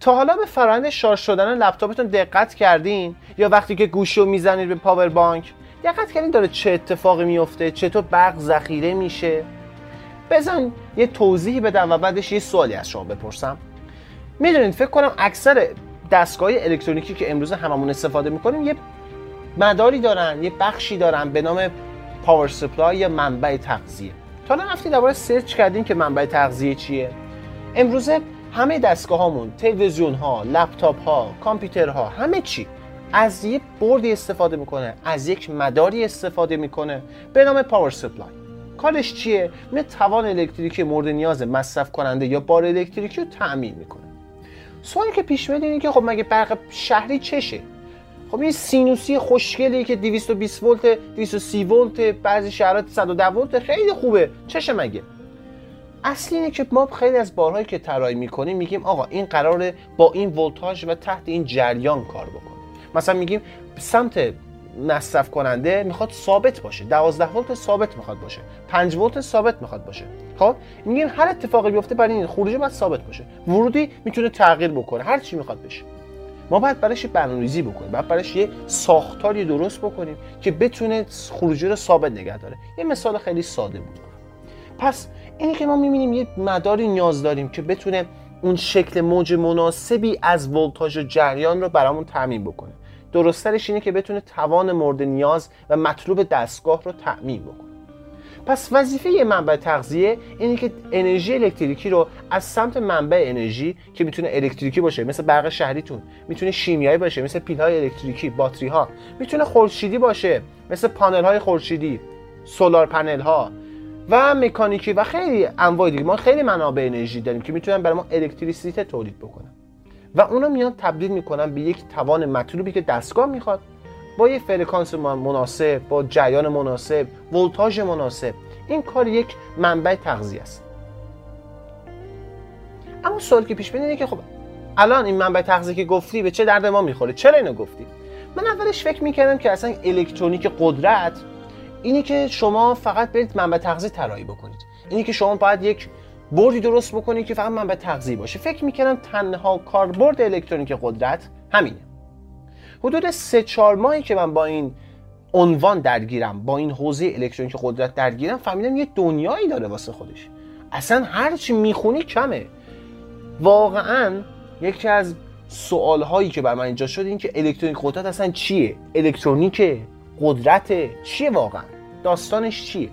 تا حالا به فرآیند شارژ شدن لپتاپتون دقت کردین؟ یا وقتی که گوشی رو می‌زنید به پاور بانک دقت کردین داره چه اتفاقی میفته چطور برق ذخیره میشه؟ بذار یه توضیحی بدم و بعدش یه سوالی از شما بپرسم. می‌دونید فکر کنم اکثر دستگاه الکترونیکی که امروز هممون استفاده می‌کنیم یه مداری دارن یه بخشی دارن به نام پاور سپلای یا منبع تغذیه. تا الان رفتید درباره search کردین که منبع تغذیه چیه. امروزه همه دستگاه هامون تلویزیون ها لپتاپ ها کامپیوترها همه چی از یک بردی استفاده می‌کنه از یک مداری استفاده می‌کنه به نام power supply کارش چیه؟ میاد توان الکتریکی مورد نیاز مصرف کننده یا بار الکتریکی رو تأمین می‌کنه. سوالی که پیش میاد اینه که خب مگه برق شهری چشه؟ خب این سینوسی خوشگلی که 220 ولت 230 ولت بعضی شهرات 110 ولت خیلی خوبه. چشه مگه؟ اصلی اینه که ما خیلی از بارهایی که طراحی می‌کنیم میگیم آقا این قراره با این ولتاژ و تحت این جریان کار بکنه. مثلا میگیم سمت مصرف کننده می‌خواد ثابت باشه. 12 ولت ثابت می‌خواد باشه. 5 ولت ثابت می‌خواد باشه. خب؟ میگیم هر اتفاقی بیفته برای این خروجی باید ثابت باشه. ورودی می‌تونه تغییر بکنه. هر چی می‌خواد بشه. ما باید براش برنامه‌ریزی بکنیم. باید براش یه ساختاری درست بکنیم که بتونه خروجی رو ثابت نگه داره. یه مثال خیلی ساده بود پس اینی که ما می‌بینیم یه مداری نیاز داریم که بتونه اون شکل موج مناسبی از ولتاژ و جریان رو برامون تعمین بکنه. درسترش اینه که بتونه توان مورد نیاز و مطلوب دستگاه رو تعمین بکنه. پس وظیفه یه منبع تغذیه اینه که انرژی الکتریکی رو از سمت منبع انرژی که می‌تونه الکتریکی باشه مثل برق شهریتون می‌تونه شیمیایی باشه مثل پیل های الکتریکی باتری ها می‌تونه خورشیدی باشه مثل پانل های خورشیدی سولار پنل ها و مکانیکی و خیلی انواع دیگه. ما خیلی منابع انرژی داریم که می‌تونن برای ما الکتریسیته تولید بکنن. و اونا میان تبدیل می‌کنن به یک توان مطلوبی که دستگاه می‌خواد. با یه فرکانس مناسب با جریان مناسب ولتاژ مناسب. این کار یک منبع تغذیه است. اما سوال که پیش اینه که خب الان این منبع تغذیه که گفتی به چه درد ما می‌خوره؟ چرا اینو گفتی؟ من اولش فکر می‌کردم که اصلا الکترونیک قدرت اینی که شما فقط برید منبع تغذیه طراحی بکنید. اینی که شما باید یک بردی درست بکنید که فقط منبع تغذیه باشه. فکر می‌کردم تنها کاربرد الکترونیک قدرت همینه. حدود سه چهار ماهی که من با این عنوان درگیرم با این حوزه الکترونیک قدرت درگیرم فهمیدم یه دنیایی داره واسه خودش. اصلا هر چی می‌خونی کمه. واقعا یکی از سوال هایی که بر من اینجا شد این که الکترونیک قدرت اصلا چیه؟ الکترونیک قدرت چیه واقعا؟ داستانش چیه؟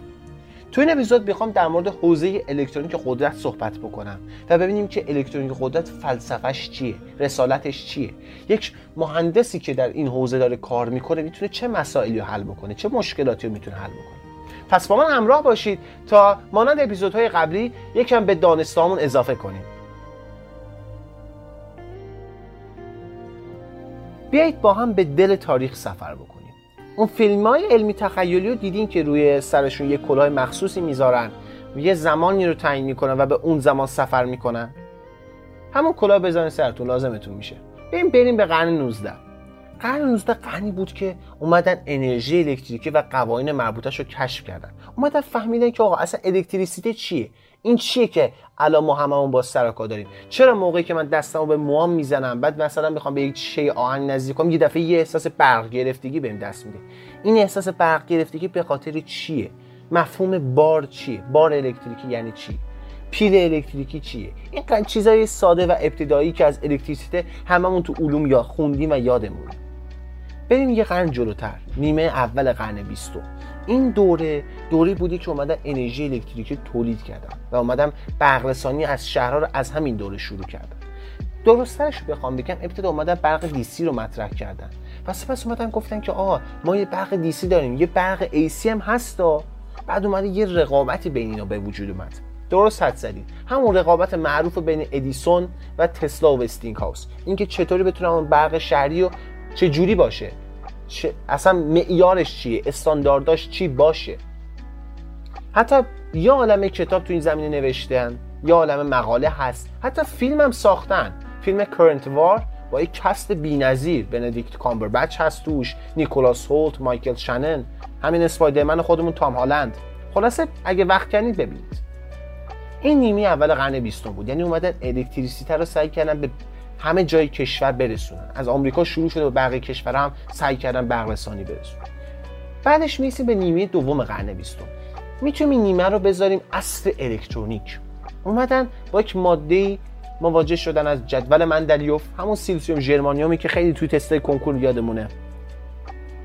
تو این اپیزود می‌خوام در مورد حوزه الکترونیک قدرت صحبت بکنم و ببینیم که الکترونیک قدرت فلسفهش چیه رسالتش چیه. یک مهندسی که در این حوزه داره کار می‌کنه می‌تونه چه مسائلی رو حل بکنه چه مشکلاتی رو می‌تونه حل بکنه. پس با من همراه باشید تا مانند اپیزودهای قبلی یکم به دانستامون اضافه کنیم. بیایید با هم به دل تاریخ سفر بکنیم. اون فیلم های علمی تخیلی رو دیدین که روی سرشون یه کلاه مخصوصی می‌ذارن. یه زمانی رو تعیین می‌کنن و به اون زمان سفر می‌کنن. همون کلاه بزنین سرتون لازمتون میشه. بریم بریم به قرن 19 قرن 19 قرنی بود که اومدن انرژی الکتریکی و قوانین مربوطش رو کشف کردن. اومدن فهمیدن که آقا اصلا الکتریسیته چیه؟ این چیه که الان ما هممون با سر داریم؟ چرا موقعی که من دستمو به موام می‌زنم بعد مثلا می‌خوام به یک شی آهن نزدیک کنم یه دفعه یه احساس برق گرفتگی بهم دست میده. این احساس برق گرفتگی به خاطر چیه؟ مفهوم بار چیه؟ بار الکتریکی یعنی چی؟ پیل الکتریکی چیه؟ این چیزای ساده و ابتدایی که از الکتریسیته هممون تو علوم یا خوندیم و یادمون بریم یه قرن جلوتر نیمه اول قرن بیستم. این دوره دوره بود که اومدن انرژی الکتریکی تولید کردن و اومدن برقرسانی از شهرها رو از همین دوره شروع کردن درستش بخوام بگم ابتدا اومدن برق DC رو مطرح کردن. و سپس اومدن گفتن که آقا ما یه برق DC داریم یه برق AC هم هستا بعد اومده یه رقابتی بین اینا به وجود اومد. درست حدس زدید همون رقابت معروف بین ادیسون و تسلا و وستینگ هاوس اینکه چطوری بتونن اون برق شهری رو چه جوری باشه. اصلا معیارش چیه؟ استاندارداش چی باشه؟ حتی یه عالم کتاب تو این زمینه نوشتن یه عالم مقاله هست. حتی فیلم هم ساختن. فیلم Current War با یک cast بی‌نظیر. بندیکت کامبربچ هست توش نیکولاس هولت مایکل شنن. همین اسپایدرمن خودمون تام هالند. خلاصه اگه وقت کنید ببینید. این نیمی اول قرن بیستم بود. یعنی اومدن الکتریسیته رو سعی کردن به همه جای کشور برسونن. از آمریکا شروع شده و بقیه کشور هم سعی کردن برق برسونن. بعدش می‌رسیم به نیمه دوم قرن بیستم. می‌تونیم این نیمه رو بذاریم اصل الکترونیک. اومدن با یک ماده مواجه شدن از جدول مندلیوف همون سیلسیوم ژرمانیومی که خیلی توی تستای کنکور یادمونه.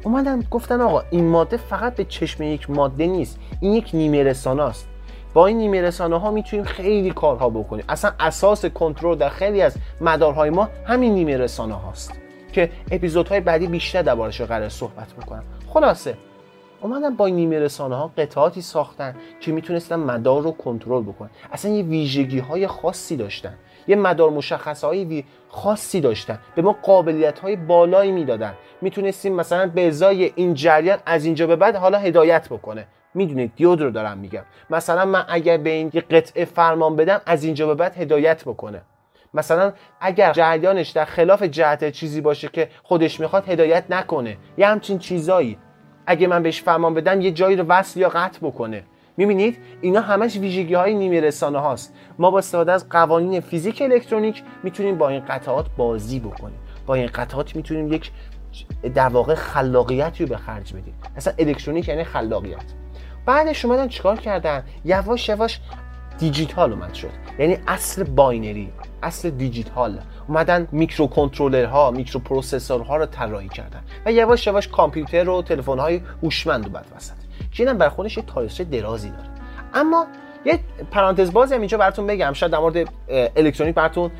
اومدن گفتن آقا این ماده فقط به چشم یک ماده نیست. این یک نیمه رسانه است با این نیمه رسانه ها می‌تونیم خیلی کارها بکنیم. اصلا اساس کنترل در خیلی از مدارهای ما همین نیمه رسانه هاست که اپیزودهای بعدی بیشتر دربارش قرار صحبت می‌کنم. خلاصه اومدن با نیمه رسانه ها قطعاتی ساختن که می‌تونستن مدار رو کنترل بکنن. اصلا یه ویژگی های خاصی داشتن. یه مدار مشخص های خاصی داشتن. به ما قابلیت های بالایی می‌دادن. می‌تونستیم مثلا به ازای این جریان از اینجا به بعد حالا هدایت بکنه. می‌دونید دیود رو دارم میگم. مثلا من اگر به این قطعه فرمان بدم از اینجا به بعد هدایت بکنه. مثلا اگر جریانش در خلاف جهت چیزی باشه که خودش می‌خواد هدایت نکنه. یه همچین چیزایی. اگه من بهش فرمان بدم یه جایی رو وصل یا قطع بکنه. می‌بینید؟ اینا همش ویژگی های نیمه رسانه هاست. ما با استفاده از قوانین فیزیک الکترونیک می‌تونیم با این قطعات بازی بکنیم. با این قطعات می‌تونیم یک در واقع خلاقیتی رو به خرج بدیم. اصلا الکترونیک یعنی خلاقیت. بعدش اومدن چیکار کردن؟ یواش یواش دیجیتال اومد شد. یعنی اصل binary اصل دیجیتال. اومدن microcontroller ها microprocessor ها رو طراحی کردن و یواش یواش کامپیوتر و تلفن های هوشمند اومد وسط. که اینم برای خودش تاریخچه درازی داره. اما یه پرانتز بازی هم اینجا براتون بگم. شاید در مورد الکترونیک براتون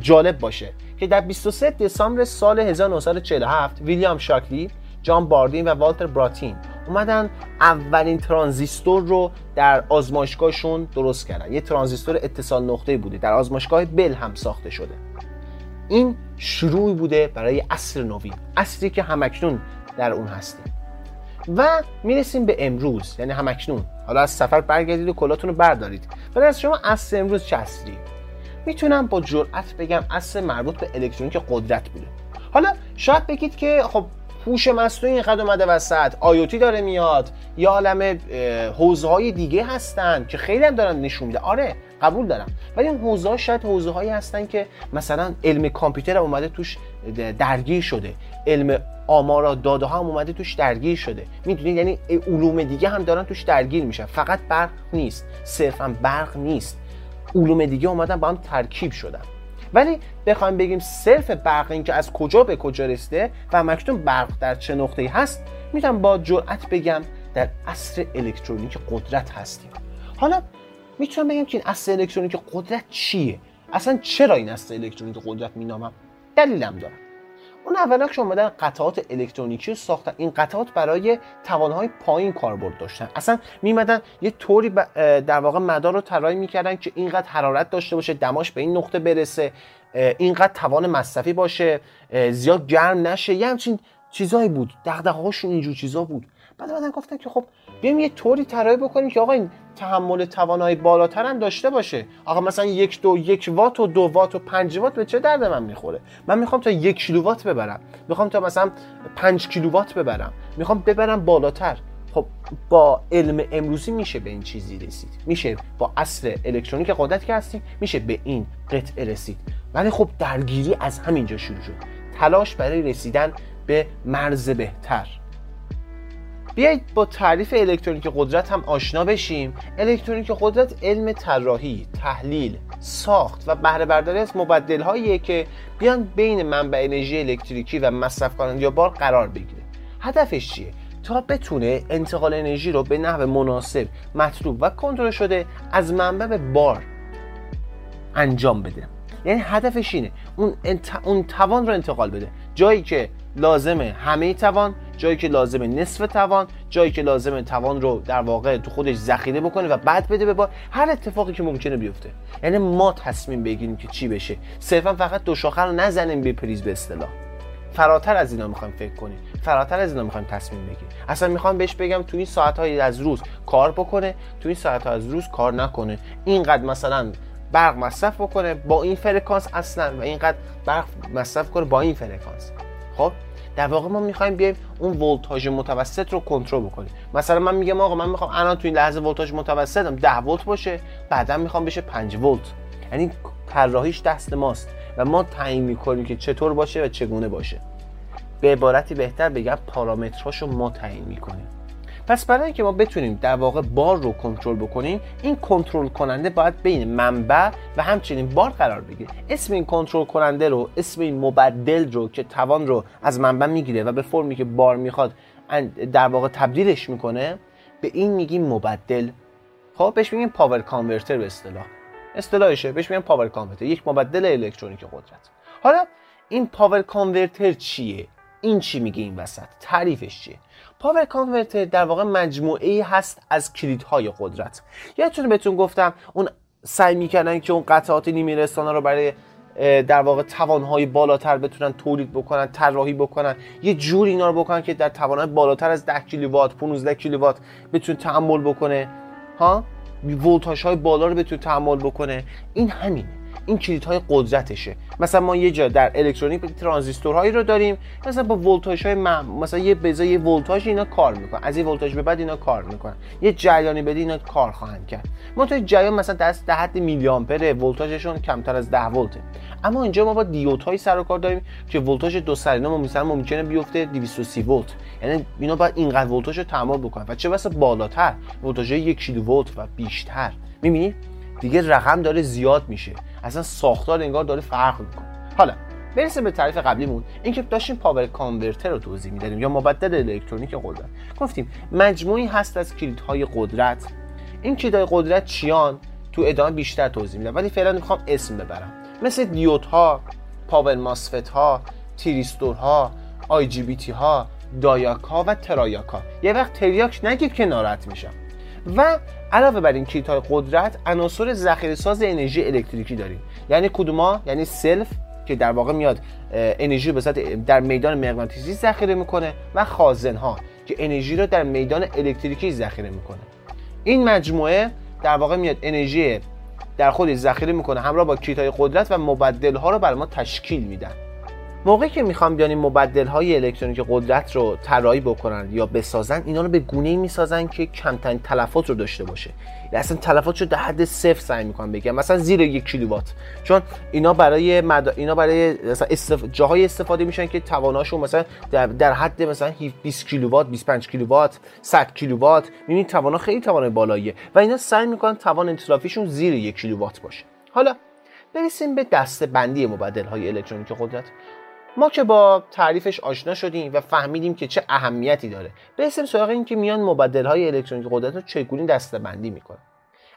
جالب باشه که در 23 دسامبر سال 1947 ویلیام شاکلی جان باردین و والتر براتین اومدن اولین ترانزیستور رو در آزمایشگاهشون درست کردن. یه ترانزیستور اتصال نقطه بوده در آزمایشگاه بل هم ساخته شده. این شروعی بوده برای عصر نوین عصری که همکنون در اون هستیم. و می‌رسیم به امروز یعنی همکنون. حالا از سفر برگردید و کلاتون رو بردارید. ولی از شما عصر امروز چه عصری؟ می‌تونم با جرأت بگم عصر مربوط به الکترونیک قدرت بوده. حالا شاید بگید که خب هوش مصنوعی اینقدر اومده وسط آیوتی داره میاد. یا عالم حوزه های دیگه هستن که خیلی هم دارن نشون میده آره قبول دارم. ولی این حوزه شاید حوزه هایی هستن که مثلا علم کامپیوتر هم اومده توش درگیر شده. علم آمار و داده ها هم اومده توش درگیر شده. می‌دونید؟ یعنی علوم دیگه هم دارن توش درگیر میشن. فقط برق نیست. صرفا برق نیست. علوم دیگه اومدن با هم ترکیب شدن. ولی بخوایم بگیم صرف برق این که از کجا به کجا رسیده و مکتون برق در چه نقطه‌ای هست می‌تونم با جرأت بگم در عصر الکترونیک قدرت هستیم. حالا می‌تونم بگم که این عصر الکترونیک قدرت چیه؟ اصلا چرا این عصر الکترونیک قدرت مینامم؟ دلیلم دارم. اون اولا که اومدن قطعات الکترونیکی رو ساختن. این قطعات برای توانهای پایین کاربرد داشتن. اصلا میمدن یه طوری در واقع مدار رو طراحی می‌کردن که اینقدر حرارت داشته باشه دماش به این نقطه برسه اینقدر توان مصرفی باشه زیاد گرم نشه. یه همچین چیزایی بود. دغدغه هاشون اینجور چیزا بود. بعد بعدن گفتن که خب بیایم یه طوری طراحی بکنیم که آقا این تحمل توانایی بالاتر داشته باشه. آقا مثلا یک دو یک وات و دو وات و پنج وات به چه درد من می‌خوره؟ من می‌خوام تا یک کیلووات ببرم. می‌خوام تا مثلا پنج کیلووات ببرم. می‌خوام ببرم بالاتر. خب با علم امروزی میشه به این چیزی رسید. میشه با اصل الکترونیک قدرت که هستیم میشه به این قطعه رسید. ولی خب درگیری از همینجا شروع شد. تلاش برای رسیدن به مرز بهتر. بیایید با تعریف الکترونیک قدرت هم آشنا بشیم. الکترونیک قدرت علم طراحی تحلیل ساخت و بهره برداری از مبدل هاییه که بیان بین منبع انرژی الکتریکی و مصرف کننده یا بار قرار بگیره. هدفش چیه؟ تا بتونه انتقال انرژی رو به نحو مناسب مطلوب و کنترل شده از منبع به بار انجام بده. یعنی هدفش اینه اون, اون توان رو انتقال بده. جایی که لازمه همه توان جایی که لازمه نصف توان جایی که لازمه توان رو در واقع تو خودش ذخیره بکنه و بعد بده به بار هر اتفاقی که ممکنه بیفته. یعنی ما تصمیم بگیریم که چی بشه. صرفا فقط دو شاخه رو نزنیم به پریز به اصطلاح. فراتر از اینا می‌خوایم فکر کنیم. فراتر از اینا می‌خوایم تصمیم بگیریم. اصلا می‌خوام بهش بگم تو این ساعت از روز کار بکنه تو این ساعت از روز کار نکنه. اینقدر مثلا برق مصرف بکنه با این فرکانس اصلا و اینقدر برق مصرف کنه با این فرکانس. خب در واقع ما می‌خوایم بیایم اون ولتاژ متوسط رو کنترل بکنیم. مثلا من میگم آقا من می‌خوام الان تو این لحظه ولتاژ متوسطم 10 ولت باشه بعدا می‌خوام بشه 5 ولت. یعنی طراحیش دست ماست و ما تعیین می‌کنیم که چطور باشه و چگونه باشه. به عبارتی بهتر بگم پارامترهاشو ما تعیین می‌کنیم. پس برای اینکه ما بتونیم در واقع بار رو کنترل بکنیم این کنترل کننده باید بین منبع و همچنین بار قرار بگیره. اسم این کنترل کننده رو اسم این مبدل رو که توان رو از منبع می‌گیره و به فرمی که بار می‌خواد در واقع تبدیلش می‌کنه به این میگیم مبدل. خب بهش میگیم power converter به اصطلاح. اصطلاحشه بهش میگیم power converter. یک مبدل الکترونیک قدرت. حالا این power converter چیه؟ این چی میگه این وسط؟ تعریفش چیه؟ power converter در واقع مجموعه ای هست از کلیدهای قدرت. یادتونه بهتون گفتم اون سعی می‌کردن که اون قطعات نیمه رسانا رو برای در واقع توانهای بالاتر بتونن تولید بکنن طراحی بکنن. یه جور اینا رو بکنن که در توانهای بالاتر از 10 کیلووات 15 کیلووات بتونه تحمل بکنه. ها؟ ولتاژ های بالا رو بتونه تحمل بکنه. این همینه. این کلید های قدرتشه. مثلا ما یه جا در الکترونیک ترانزیستورهایی رو داریم مثلا با ولتاژ های مثلا یه بزای یه ولتاژ اینا کار می‌کنن. از این ولتاژ به بعد اینا کار می‌کنن. یه جریانی بدی اینا کار خواهند کرد. منتها جریان مثلا دست در حد میلی آمپر ولتاژشون کمتر از 10 ولته. اما اینجا ما با دیودهایی سر و کار داریم که ولتاژ دو سر اینا مثلا ممکنه بیفته 230 ولت. یعنی اینا باید اینقدر ولتاژ رو تحمل بکنن. و چه بسا بالاتر ولتاژ یک کیلو ولت و بیشتر. می‌بینی؟ دیگه رقم داره زیاد میشه. اصلا ساختار انگار داره فرق می‌کنه. حالا برسیم به تعریف قبلیمون. اینکه داشتیم power converter رو توضیح می‌دادیم یا مبدل الکترونیک قدرت. گفتیم مجموعه‌ای هست از کلیدهای قدرت. این کلیدهای قدرت چیان؟ تو ادامه بیشتر توضیح میدم. ولی فعلا می‌خوام اسم ببرم. مثل دیودها power MOSFET ها تیریستور ها IGBT ها دایاک ها و ترایاک ها یه وقت تریاک نگید که ناراحت میشم. و علاوه بر این کلیدهای قدرت عناصر ذخیره ساز انرژی الکتریکی داریم. یعنی کدوما؟ یعنی سلف که در واقع میاد انرژی رو در میدان مغناطیسی ذخیره می‌کنه و خازن ها که انرژی رو در میدان الکتریکی ذخیره می‌کنه. این مجموعه در واقع میاد انرژی در خودش ذخیره می‌کنه همراه با کیت های قدرت و مبدل ها رو برای ما تشکیل میدن. موقعی که می‌خوام بیان این مبدل های الکترونیک قدرت رو طراحی بکنن یا بسازن اینا رو به گونه ای می‌سازن که کمترین تلفات رو داشته باشه. یا اصلا تلفات رو در حد صفر سعی می‌کنم بگم مثلا زیر یک کیلووات. چون اینا برای مد... اینا برای مثلا استف... جاهای استفاده میشن که تواناشون مثلا در, در حد مثلا 20 کیلووات 25 کیلووات 100 کیلووات. می‌بینید توانا خیلی توان بالاییه و اینا سعی می‌کنن توان انتلافیشون زیر یک کیلووات باشه. حالا برسیم به دسته بندی مبدل های الکترونیک قدرت. ما که با تعریفش آشنا شدیم و فهمیدیم که چه اهمیتی داره. برسیم سراغ این که میان مبدل های الکترونیک قدرت رو چگونه دسته بندی می‌کنن.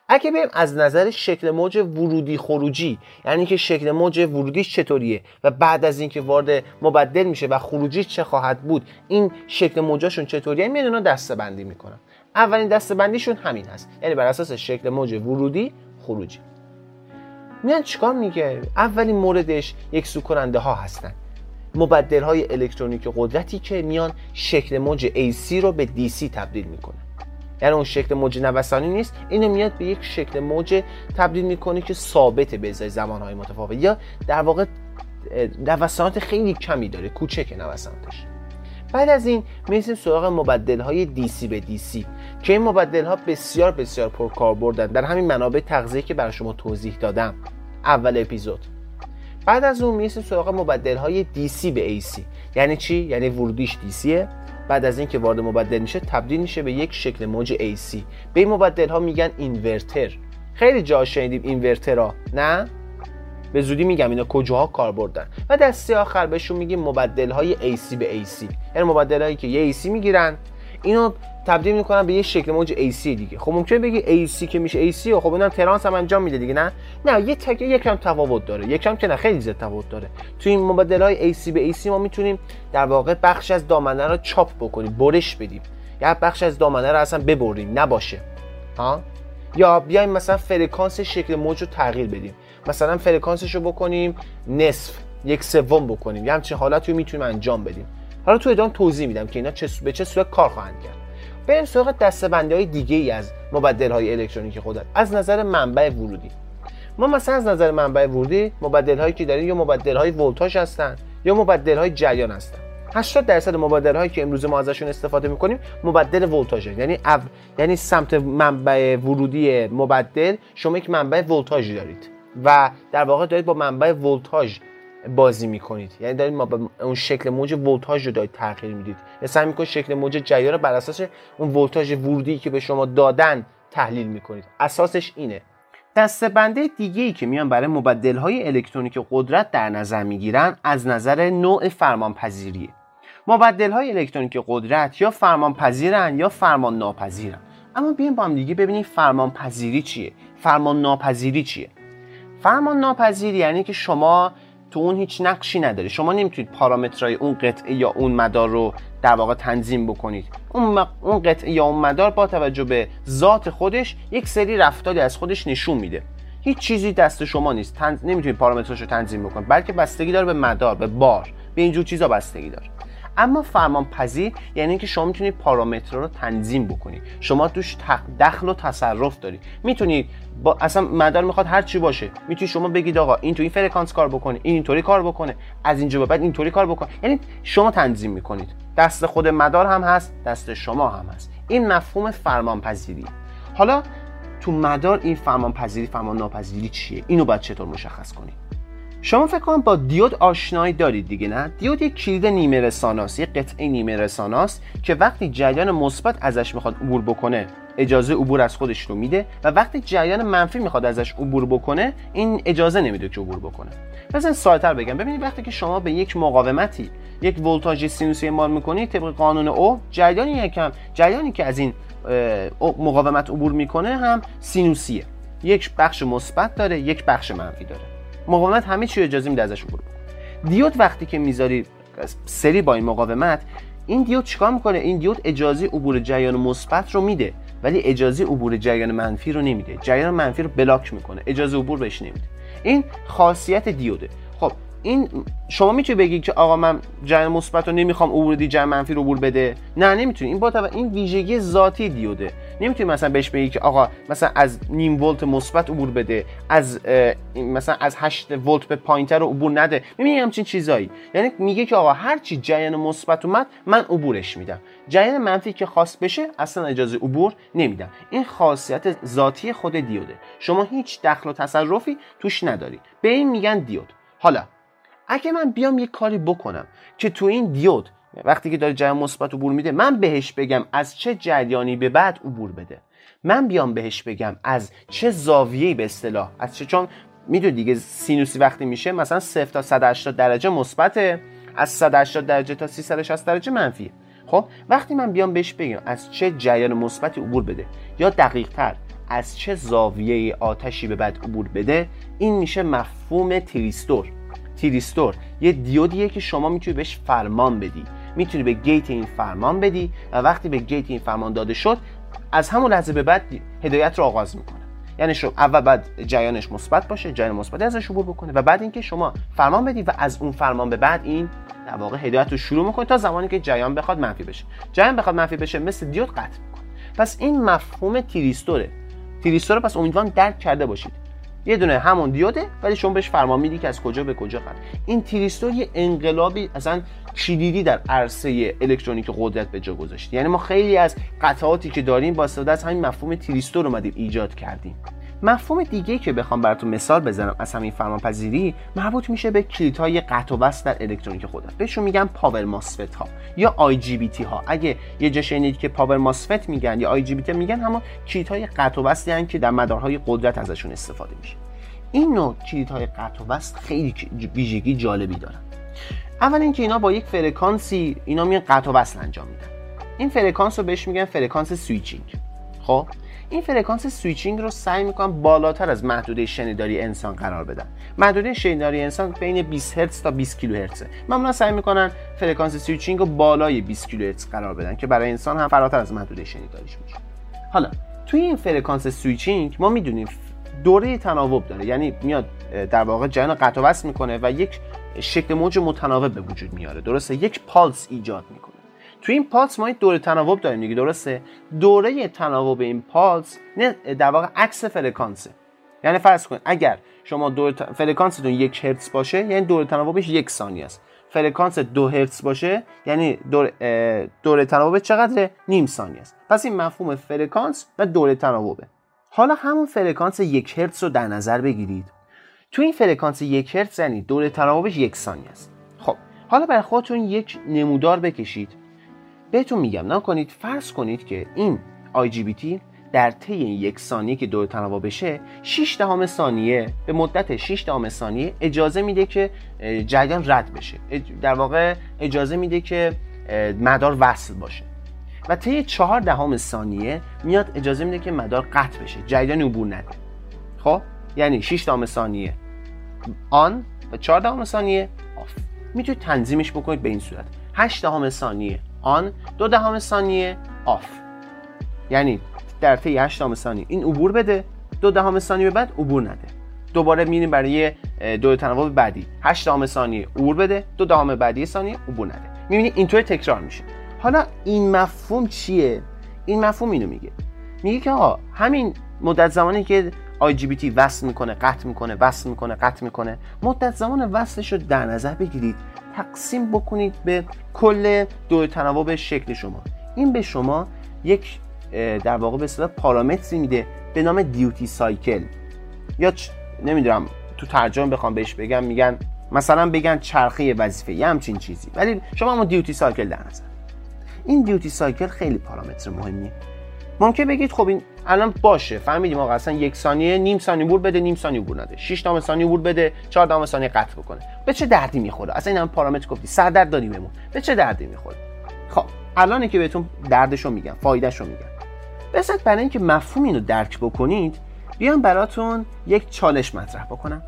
اگه بریم از نظر شکل موج ورودی خروجی یعنی که شکل موج ورودیش چطوریه و بعد از اینکه وارد مبدل میشه و خروجی چه خواهد بود این شکل موجاشون چطوریه میان اونا دسته بندی می‌کنن. اولین دسته بندیشون همین هست یعنی بر اساس شکل موج ورودی خروجی. میان چیکار میگه؟ اولین موردش یک سو کننده ها هستن. مبدل های الکترونیک قدرتی که میان شکل موج AC رو به DC تبدیل می‌کنه. یعنی اون شکل موج نوسانی نیست اینو میاد به یک شکل موج تبدیل می‌کنه که ثابت به ازای زمانهای متفاوت. یا در واقع نوسانات خیلی کمی داره کوچک نوساناتش. بعد از این می‌رسیم سراغ مبدل های DC به DC که این مبدل ها بسیار بسیار پرکاربردن. در همین منابع تغذیه که برای شما توضیح دادم. اول اپیزود. بعد از اون می‌رسیم سراغ مبدل های DC به AC یعنی چی؟ یعنی ورودیش DCه بعد از اینکه وارد مبدل میشه تبدیل میشه به یک شکل موج AC به این مبدل ها میگن اینورتر. خیلی جا شنیدیم اینورترها نه؟ به زودی میگم اینا کجاها کار بردن و دسته آخر بهشون میگیم مبدل های AC به AC یعنی مبدل هایی که یه AC می‌گیرن. اینو تبدیل می‌کنن به یه شکل موج AC دیگه. خب ممکنه بگی AC که میشه AC و خب اونم ترانس هم انجام میده دیگه نه؟ نه یه تک یکم تفاوت داره. یکم که نه خیلی زیاد تفاوت داره. تو این مبدل های AC به AC ما می‌تونیم در واقع بخش از دامنه رو chop بکنیم برش بدیم. یا بخش از دامنه رو اصلا ببریم نباشه. ها؟ یا بیایم مثلا فرکانس شکل موج رو تغییر بدیم. مثلا فرکانسش رو بکنیم نصف یک سوم بکنیم. یه همچین حالتی رو می‌تونیم انجام بدیم. حالا تو ادامه توضیح میدم که اینا چه به چه صورت کار خواهند کرد. بریم سراغ دستبندی های دیگه ای از مبدل های الکترونیکی قدرت از نظر منبع ورودی. ما مثلا از نظر منبع ورودی مبدل هایی که داریم یا مبدل های ولتاژ هستن یا مبدل های جریان هستن. 80 درصد مبدل هایی که امروز ما ازشون استفاده می‌کنیم مبدل ولتاژ یعنی یعنی سمت منبع ورودی مبدل شما یک منبع ولتاژی دارید و در واقع دارید با منبع ولتاژ بازی می‌کنید. یعنی دارید ما اون شکل موج ولتاژ رو دارید تغییر می‌دید. یا سعی می‌کنید شکل موج جریان رو بر اساس اون ولتاژ ورودی که به شما دادن تحلیل می‌کنید. اساسش اینه. دستبنده دیگه ای که میان برای مبدل های الکترونیک قدرت در نظر می‌گیرن از نظر نوع فرمانپذیریه. مبدل های الکترونیک قدرت یا فرمانپذیرن یا فرمان ناپذیرن اما بیایم با هم دیگه ببینیم فرمانپذیری چیه. فرمان ناپذیری چیه؟ فرمان ناپذیری یعنی که شما تو اون هیچ نقشی نداره شما نمی‌تونید پارامترهای اون قطعه یا اون مدار رو در واقع تنظیم بکنید. اون, اون قطعه یا اون مدار با توجه به ذات خودش یک سری رفتاری از خودش نشون میده. هیچ چیزی دست شما نیست. تن... نمی‌تونید پارامترش رو تنظیم بکنید. بلکه بستگی داره به مدار به بار به اینجور چیزا بستگی داره. اما فرمان پذیر یعنی اینکه شما می‌تونید پارامتر رو تنظیم بکنید شما توش دخل و تصرف دارید می‌تونید با اصلا مدار می‌خواد هر چی باشه. می‌تونید شما بگید آقا این تو این فرکانس کار بکنه این اینطوری کار بکنه. از اینجا به بعد اینطوری کار بکنه یعنی شما تنظیم می‌کنید. دست خود مدار هم هست دست شما هم هست. این مفهوم فرمان پذیری حالا تو مدار این فرمان پذیری فرمان ناپذیری چیه؟ اینو باید چطور مشخص کنید شما فکر کنم با دیود آشنایی دارید دیگه نه؟ دیود یک کلید نیمه رساناست یک قطعه نیمه رساناست که وقتی جریان مثبت ازش می‌خواد عبور بکنه اجازه عبور از خودش رو میده و وقتی جریان منفی می‌خواد ازش عبور بکنه این اجازه نمیده که عبور بکنه. مثلا ساده‌تر بگم. ببینید وقتی که شما به یک مقاومتی یک ولتاژ سینوسی اعمال می‌کنید طبق قانون او جریانی یکم جریانی که از این مقاومت عبور می‌کنه هم سینوسیه. یک بخش مثبت داره یک بخش منفی داره. مقاومت همه چی اجازه میده ازش عبور دیود وقتی که می‌ذاری سری با این مقاومت این دیود چیکار می‌کنه؟ این دیود اجازه عبور جریان مثبت رو میده ولی اجازه عبور جریان منفی رو نمیده. جریان منفی رو بلاک می‌کنه. اجازه عبور بهش نمیده. این خاصیت دیوده این شما می‌تونی بگی که آقا من جریان مثبت رو نمی‌خوام عبور دی جریان منفی رو عبور بده؟ نه نمی‌تونی. این با این ویژگی ذاتی دیوده. نمی‌تونی مثلا بهش بگی که آقا مثلا از نیم ولت مثبت عبور بده از مثلا از 8 ولت به پایینتر رو عبور نده. می‌بینی همچین چیزایی. یعنی میگه که آقا هر چی جریان مثبت اومد من عبورش میدم. جریان منفی که خاص بشه اصلا اجازه عبور نمیدم. این خاصیت ذاتی خود دیوده. شما هیچ دخل و تصرفی توش نداری. به این میگن دیود. حالا اگه من بیام یه کاری بکنم که تو این دیود وقتی که داره جریان مثبت عبور میده من بهش بگم از چه جریانی به بعد عبور بده. من بیام بهش بگم از چه زاویه‌ای به اصطلاح از چه چون می‌دونی دیگه سینوسی وقتی میشه مثلا 0 تا 180 درجه مثبت از 180 درجه تا 360 درجه منفیه. خب؟ وقتی من بیام بهش بگم از چه جریان مثبتی عبور بده یا دقیق تر از چه زاویه آتشی به بعد عبور بده این میشه مفهوم تریستور. تریستور یه دیودیه که شما می‌تونی بهش فرمان بدی. می‌تونی به گیت این فرمان بدی و وقتی به گیت این فرمان داده شد از همون لحظه به بعد هدایت رو آغاز می‌کنه. یعنی شما اول بعد جریانش مثبت باشه جریان مثبت ازش عبور بکنه و بعد اینکه شما فرمان بدی و از اون فرمان به بعد این در واقع هدایت رو شروع می‌کنه تا زمانی که جریان بخواد منفی بشه. جریان بخواد منفی بشه مثل دیود قطع می‌کنه. پس این مفهوم تریستوره تریستور پس امیدوارم درک کرده باشید. یه دونه همون دیوده ولی شما بهش فرمان میدی که از کجا به کجا قرار. این تریستور یه انقلابی اصلا کلیدی در عرصه الکترونیک قدرت به جا گذاشت یعنی ما خیلی از قطعاتی که داریم با استفاده از همین مفهوم تریستور اومدیم ایجاد کردیم. مفهوم دیگه که بخوام براتون مثال بزنم از همین فرمانپذیری مربوط میشه به کلیدهای قطع و وصل در الکترونیک قدرت بهشون میگن power MOSFET ها یا IGBT ها. اگه یه جا شنیدید که power MOSFET میگن یا IGBT میگن همون کلیدهای قطع و وصلی که در مدارهای قدرت ازشون استفاده میشه. این نوع کلیدهای قطع و وصل خیلی ویژگی جالبی دارن. اول اینکه اینا با یک فرکانسی اینا میان قطع و وصل انجام میدن. این فرکانس رو بهش میگن فرکانس switching. خب؟ این فرکانس switching رو سعی می‌کنن بالاتر از محدوده شنیداری انسان قرار بدن محدوده شنیداری انسان بین 20 هرتز تا 20 کیلو هرتز. معمولا سعی می‌کنن فرکانس switching رو بالای 20 کیلو هرتز قرار بدن که برای انسان هم فراتر از محدوده شنیداریش میشه حالا توی این فرکانس switching ما می‌دونیم دوره تناوب داره. یعنی میاد در واقع جریان قطع وصل می‌کنه و یک شکل موج متناوب به وجود میاره. درسته؟ یک پالس ایجاد می‌کنه. تو این پالس ما یک دوره تناوب داریم دیگه درسته؟ دوره تناوب این پالس نه در واقع عکس فرکانسه یعنی فرض کن اگر شما دوره ت... فرکانستون یک هرتز باشه یعنی دوره تناوبش یک ثانیه است. فرکانس دو هرتز باشه یعنی دوره, دوره تناوب چقدره؟ نیم ثانیه است. پس این مفهوم فرکانس و دوره تناوبه. حالا همون فرکانس یک هرتز رو در نظر بگیرید. تو این فرکانس یک هرتز یعنی دوره تناوبش یک ثانیه است. خب حالا برای خودتون یک نمودار بکشید. بهتون میگم نه کنید فرض کنید که این IGBT در طی یک ثانیه که دور تناوب بشه 6 دهم ثانیه به مدت 6 دهم ثانیه اجازه میده که جریان رد بشه. در واقع اجازه میده که مدار وصل باشه. و طی 4 دهم ثانیه میاد اجازه میده که مدار قطع بشه. جریان عبور نده. خب؟ یعنی 6 دهم ثانیه on و 4 دهم ثانیه off. می‌تونید تنظیمش بکنید به این صورت. 8 دهم ثانیه on دو دهم ثانیه off. یعنی در طی 8 ثانیه. این عبور بده دو دهم ثانیه بعد عبور نده. دوباره میریم برای دو تناوب بعدی. 8 دهم ثانیه عبور بده دو دهم بعدی ثانیه عبور نده. می‌بینی اینطور تکرار میشه. حالا این مفهوم چیه؟ این مفهوم اینو میگه. میگه که آقا همین مدت زمانی که IGBT وصل می‌کنه قطع می‌کنه وصل می‌کنه قطع می‌کنه مدت زمان وصلش رو در نظر بگیرید. تقسیم بکنید به کل دو تناوب شکل شما. این به شما یک در واقع به اصطلاح پارامتری میده به نام دیوتی سایکل. یا چ... نمی‌دونم تو ترجمه بخوام بهش بگم میگن مثلا بگن چرخه وظیفه یه همچین چیزی. ولی شما اما دیوتی سایکل در نظر. این دیوتی سایکل خیلی پارامتر مهمیه. ممکن بگید خب این الان باشه فهمیدیم آقا اصلا یک ثانیه نیم ثانیه بور بده نیم ثانیه بور نده. 6 دام ثانیه بور بده 4 دام ثانیه قطع بکنه. به چه دردی می‌خوره؟ اصلا این پارامتر گفتی. سر درد دادی بهمون. به چه دردی می‌خوره؟ خب الان که بهتون دردشو میگم فایدهشو میگم. بس برای اینکه مفهوم اینو درک بکنید بیام براتون یک چالش مطرح بکنم.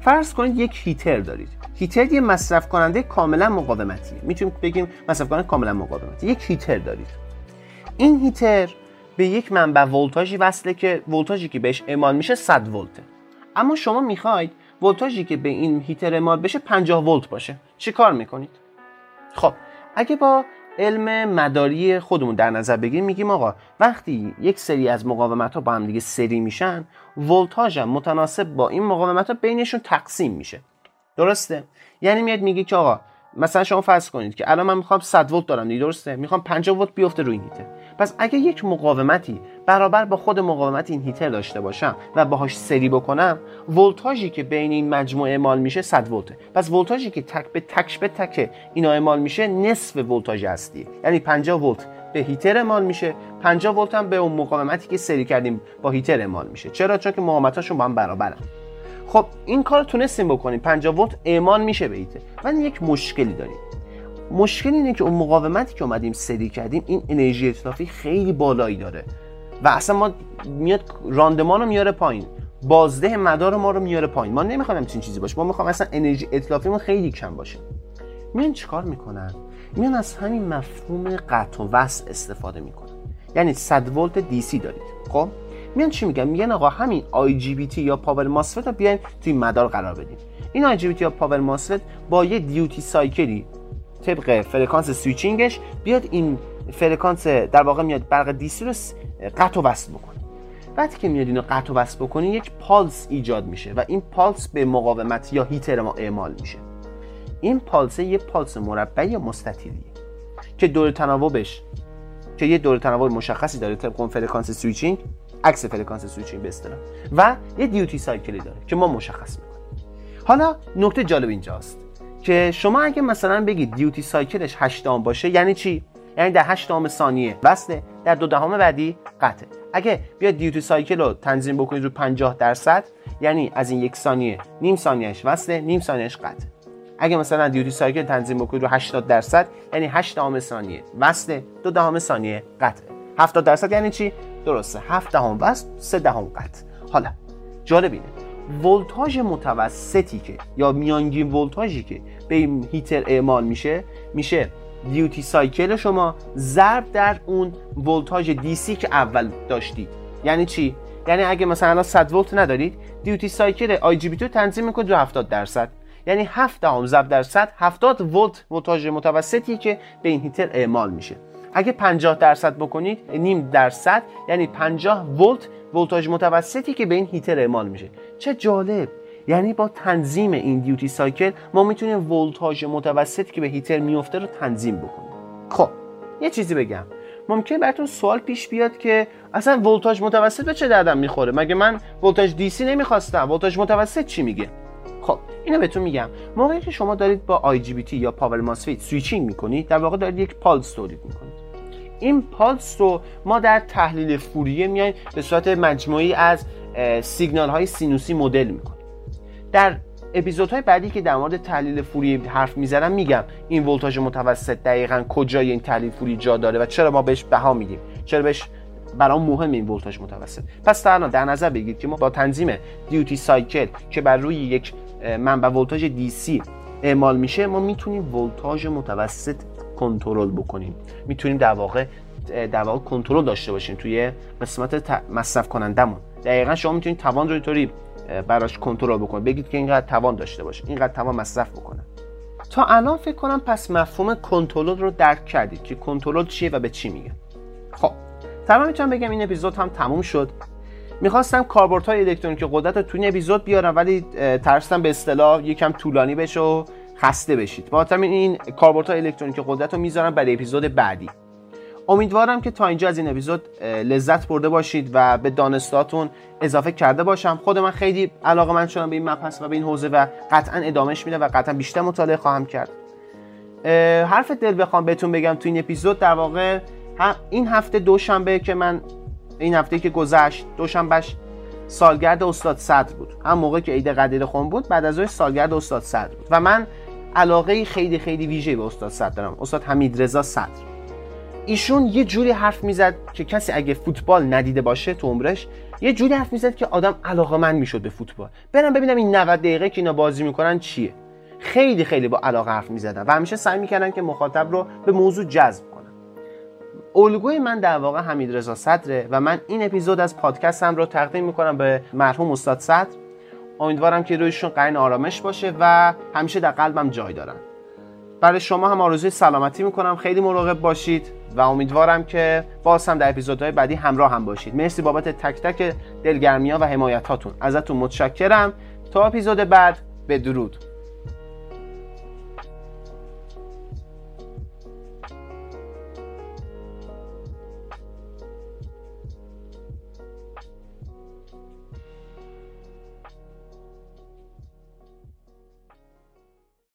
فرض کنید یک هیتر دارید. هیتر یه مصرف کننده کاملا مقاومتیه. می‌تونیم بگیم مصرف کننده کاملا مقاومتی یک هیتر دارید. این هیتر به یک منبع ولتاژی وصله که ولتاژی که بهش اعمال میشه 100 ولته اما شما می‌خواید ولتاژی که به این هیتر اعمال بشه 50 ولت باشه. چی کار می‌کنید؟ خب اگه با علم مداری خودمون در نظر بگیریم میگیم آقا وقتی یک سری از مقاومت ها با هم دیگه سری میشن ولتاژ متناسب با این مقاومت ها بینشون تقسیم میشه. درسته؟ یعنی میاد میگه که آقا مثلا شما فرض کنید که الان من می‌خوام 100 ولت دارم دیگه درسته؟ می‌خوام 50 ولت بیفته روی هیتر. پس اگه یک مقاومتی برابر با خود مقاومت این هیتر داشته باشم و باهاش سری بکنم ولتاژی که بین این مجموعه اعمال میشه 100 ولته پس ولتاژی که تک به تک به تک اینا اعمال میشه نصف ولتاژ هستی یعنی 50 ولت به هیتر اعمال میشه 50 ولت هم به اون مقاومتی که سری کردیم با هیتر اعمال میشه. چرا؟ چون که مقاومتاشون با هم برابرن. خب این کار تونستیم بکنیم. 50 ولت اعمال میشه به هیتر ولی یک مشکلی داریم. مشکل اینه که اون مقاومتی که اومدیم سری کردیم این انرژی اطلافی خیلی بالایی داره. و اصلا ما میاد راندمان رو میاره پایین. بازده مدار ما رو میاره پایین. ما نمی‌خوایم همچین چیزی باشه. ما می‌خوایم اصلا انرژی اطلافیمون خیلی کم باشه. میان چیکار می‌کنن؟ میان از همین مفهوم قطع و وصل استفاده می‌کنن. یعنی 100 ولت DC دارید. خب؟ میان چی میگن؟ میگن آقا همین IGBT یا power MOSFET رو بیاین توی مدار قرار بدیم این IGBT یا power MOSFET با یه duty cycle ی طبق فرکانس switching ش بیاد این فرکانس در واقع میاد برق DC رو قطع و وصل بکنه. وقتی که میاد اینو قطع و وصل بکنی یک پالس ایجاد میشه و این پالس به مقاومت یا هیتر ما اعمال میشه. این پالس یه پالس مربع یا مستطیلیه که دور تناوبش که یه دور تناوب مشخصی داره طبق فرکانس switching. عکس فرکانس switching به اصطلاح. و یه duty cycle ی داره که ما مشخص می‌کنیم. حالا نکته جالب اینجاست که شما اگه مثلا بگید duty cycle ش 8 دهم باشه یعنی چی؟ یعنی در 8 دهم ثانیه وصله در دو دهم بعدی قطعه اگه بیاد duty cycle رو تنظیم بکنید رو 50 درصد یعنی از این یک ثانیه نیم ثانیهش وصله نیم ثانیهش قطعه اگه مثلا دیوتی سایکل تنظیم بکنید رو 80 درصد یعنی 8 دهم ثانیه وصله دو دهم ثانیه قطعه 70 درصد یعنی چی؟ درسته. 7 دهم وصل 3 دهم قطع حالا جالب اینه. ولتاژ متوسطی که یا میانگین ولتاژی که به این هیتر اعمال میشه میشه دیوتی سایکل شما ضرب در اون ولتاژ دیسی که اول داشتید. یعنی چی؟ یعنی اگه مثلا الان 100 ولت دارید duty cycle IGBT تو تنظیم می‌کنید رو 70 درصد. یعنی 7 دهم ضرب در 100 70 ولت ولتاژ متوسطی که به این هیتر اعمال میشه. اگه 50 درصد بکنید نیم در صد یعنی 50 ولت ولتاژ متوسطی که به این هیتر اعمال میشه. چه جالب! یعنی با تنظیم این duty cycle ما می‌تونیم ولتاژ متوسطی که به هیتر میفته رو تنظیم بکنیم. خب یه چیزی بگم. ممکنه براتون سوال پیش بیاد که اصلا ولتاژ متوسط به چه دردم می‌خوره؟ مگه من ولتاژ DC نمی‌خواستم؟ ولتاژ متوسط چی میگه؟ خب اینو بهتون میگم. موقعی که شما دارید با IGBT یا power MOSFET switching می‌کنید در واقع دارید یک پالس تولید می‌کنید. این پالس رو ما در تحلیل فوریه میایم به صورت مجموعی از سیگنال های سینوسی مدل می‌کنیم. در اپیزودهای بعدی که در مورد تحلیل فوریه حرف می‌زنم میگم این ولتاژ متوسط دقیقا کجای این تحلیل فوریه جا داره و چرا ما بهش بها میدیم؟ چرا بهش برام مهم این ولتاژ متوسط؟ پس در در نظر بگیرید که ما با تنظیم دیوتی سایکل که بر روی یک منبع ولتاژ دی سی اعمال میشه ما می‌تونیم ولتاژ متوسط کنترل بکنیم. می‌تونیم در واقع در واقع کنترل داشته باشیم توی قسمت مصرف کنندمون دقیقا شما می‌تونید توان رو اینطوری براش کنترل بکنید. بگید که اینقدر توان داشته باشه اینقدر توان مصرف بکنه. تا الان فکر کنم پس مفهوم کنترل رو درک کردید که کنترل چیه و به چی میگه. خب تمام می‌تونم بگم این اپیزود هم تموم شد. می‌خواستم کاربردهای الکترونیکی قدرت رو تو این اپیزود بیارم ولی ترسیدم به اصطلاح یکم طولانی بشه و خسته بشید. با این کاربردهای الکترونیکی قدرت رو می‌ذارم برای اپیزود بعدی. امیدوارم که تا اینجا از این اپیزود لذت برده باشید و به دانستاتون اضافه کرده باشم. خود من خیلی علاقه من شدم به این مبحث و به این حوزه و قطعا ادامهش میده و قطعا بیشتر مطالعه خواهم کرد. حرف دل بخوام بهتون بگم تو این اپیزود. در واقع این هفته دوشنبه که من این هفته که گذشت دوشنبهش سالگرد استاد صدر بود. هم موقع که عید قدیر خون بود بعد از اون سالگرد استاد صدر بود. و من علاقه خیلی خیلی ویژه به استاد صدر دارم. استاد حمید رضا صدر. ایشون یه جوری حرف می‌زد که کسی اگه فوتبال ندیده باشه تو عمرش یه جوری حرف می‌زد که آدم علاقه می‌شد به فوتبال. برم ببینم این 90 دقیقه که اینا بازی می‌کنن چیه. خیلی خیلی با علاقه حرف می‌زدن و همیشه سعی می‌کردن که مخاطب رو به موضوع جذب کنن. الگوی من در واقع حمید رضا صدره و من این اپیزود از پادکستم رو تقدیم می‌کنم به مرحوم استاد صدر. امیدوارم که رویشون قرن آرامش باشه و همیشه در قلبم جای دارن. برای شما هم آرزوی سلامتی می‌کنم. خیلی مراقب باشید و امیدوارم که باز هم در اپیزودهای بعدی همراه هم باشید. مرسی بابت تک تک دلگرمی ها و حمایت هاتون ازتون متشکرم. تا اپیزود بعد به درود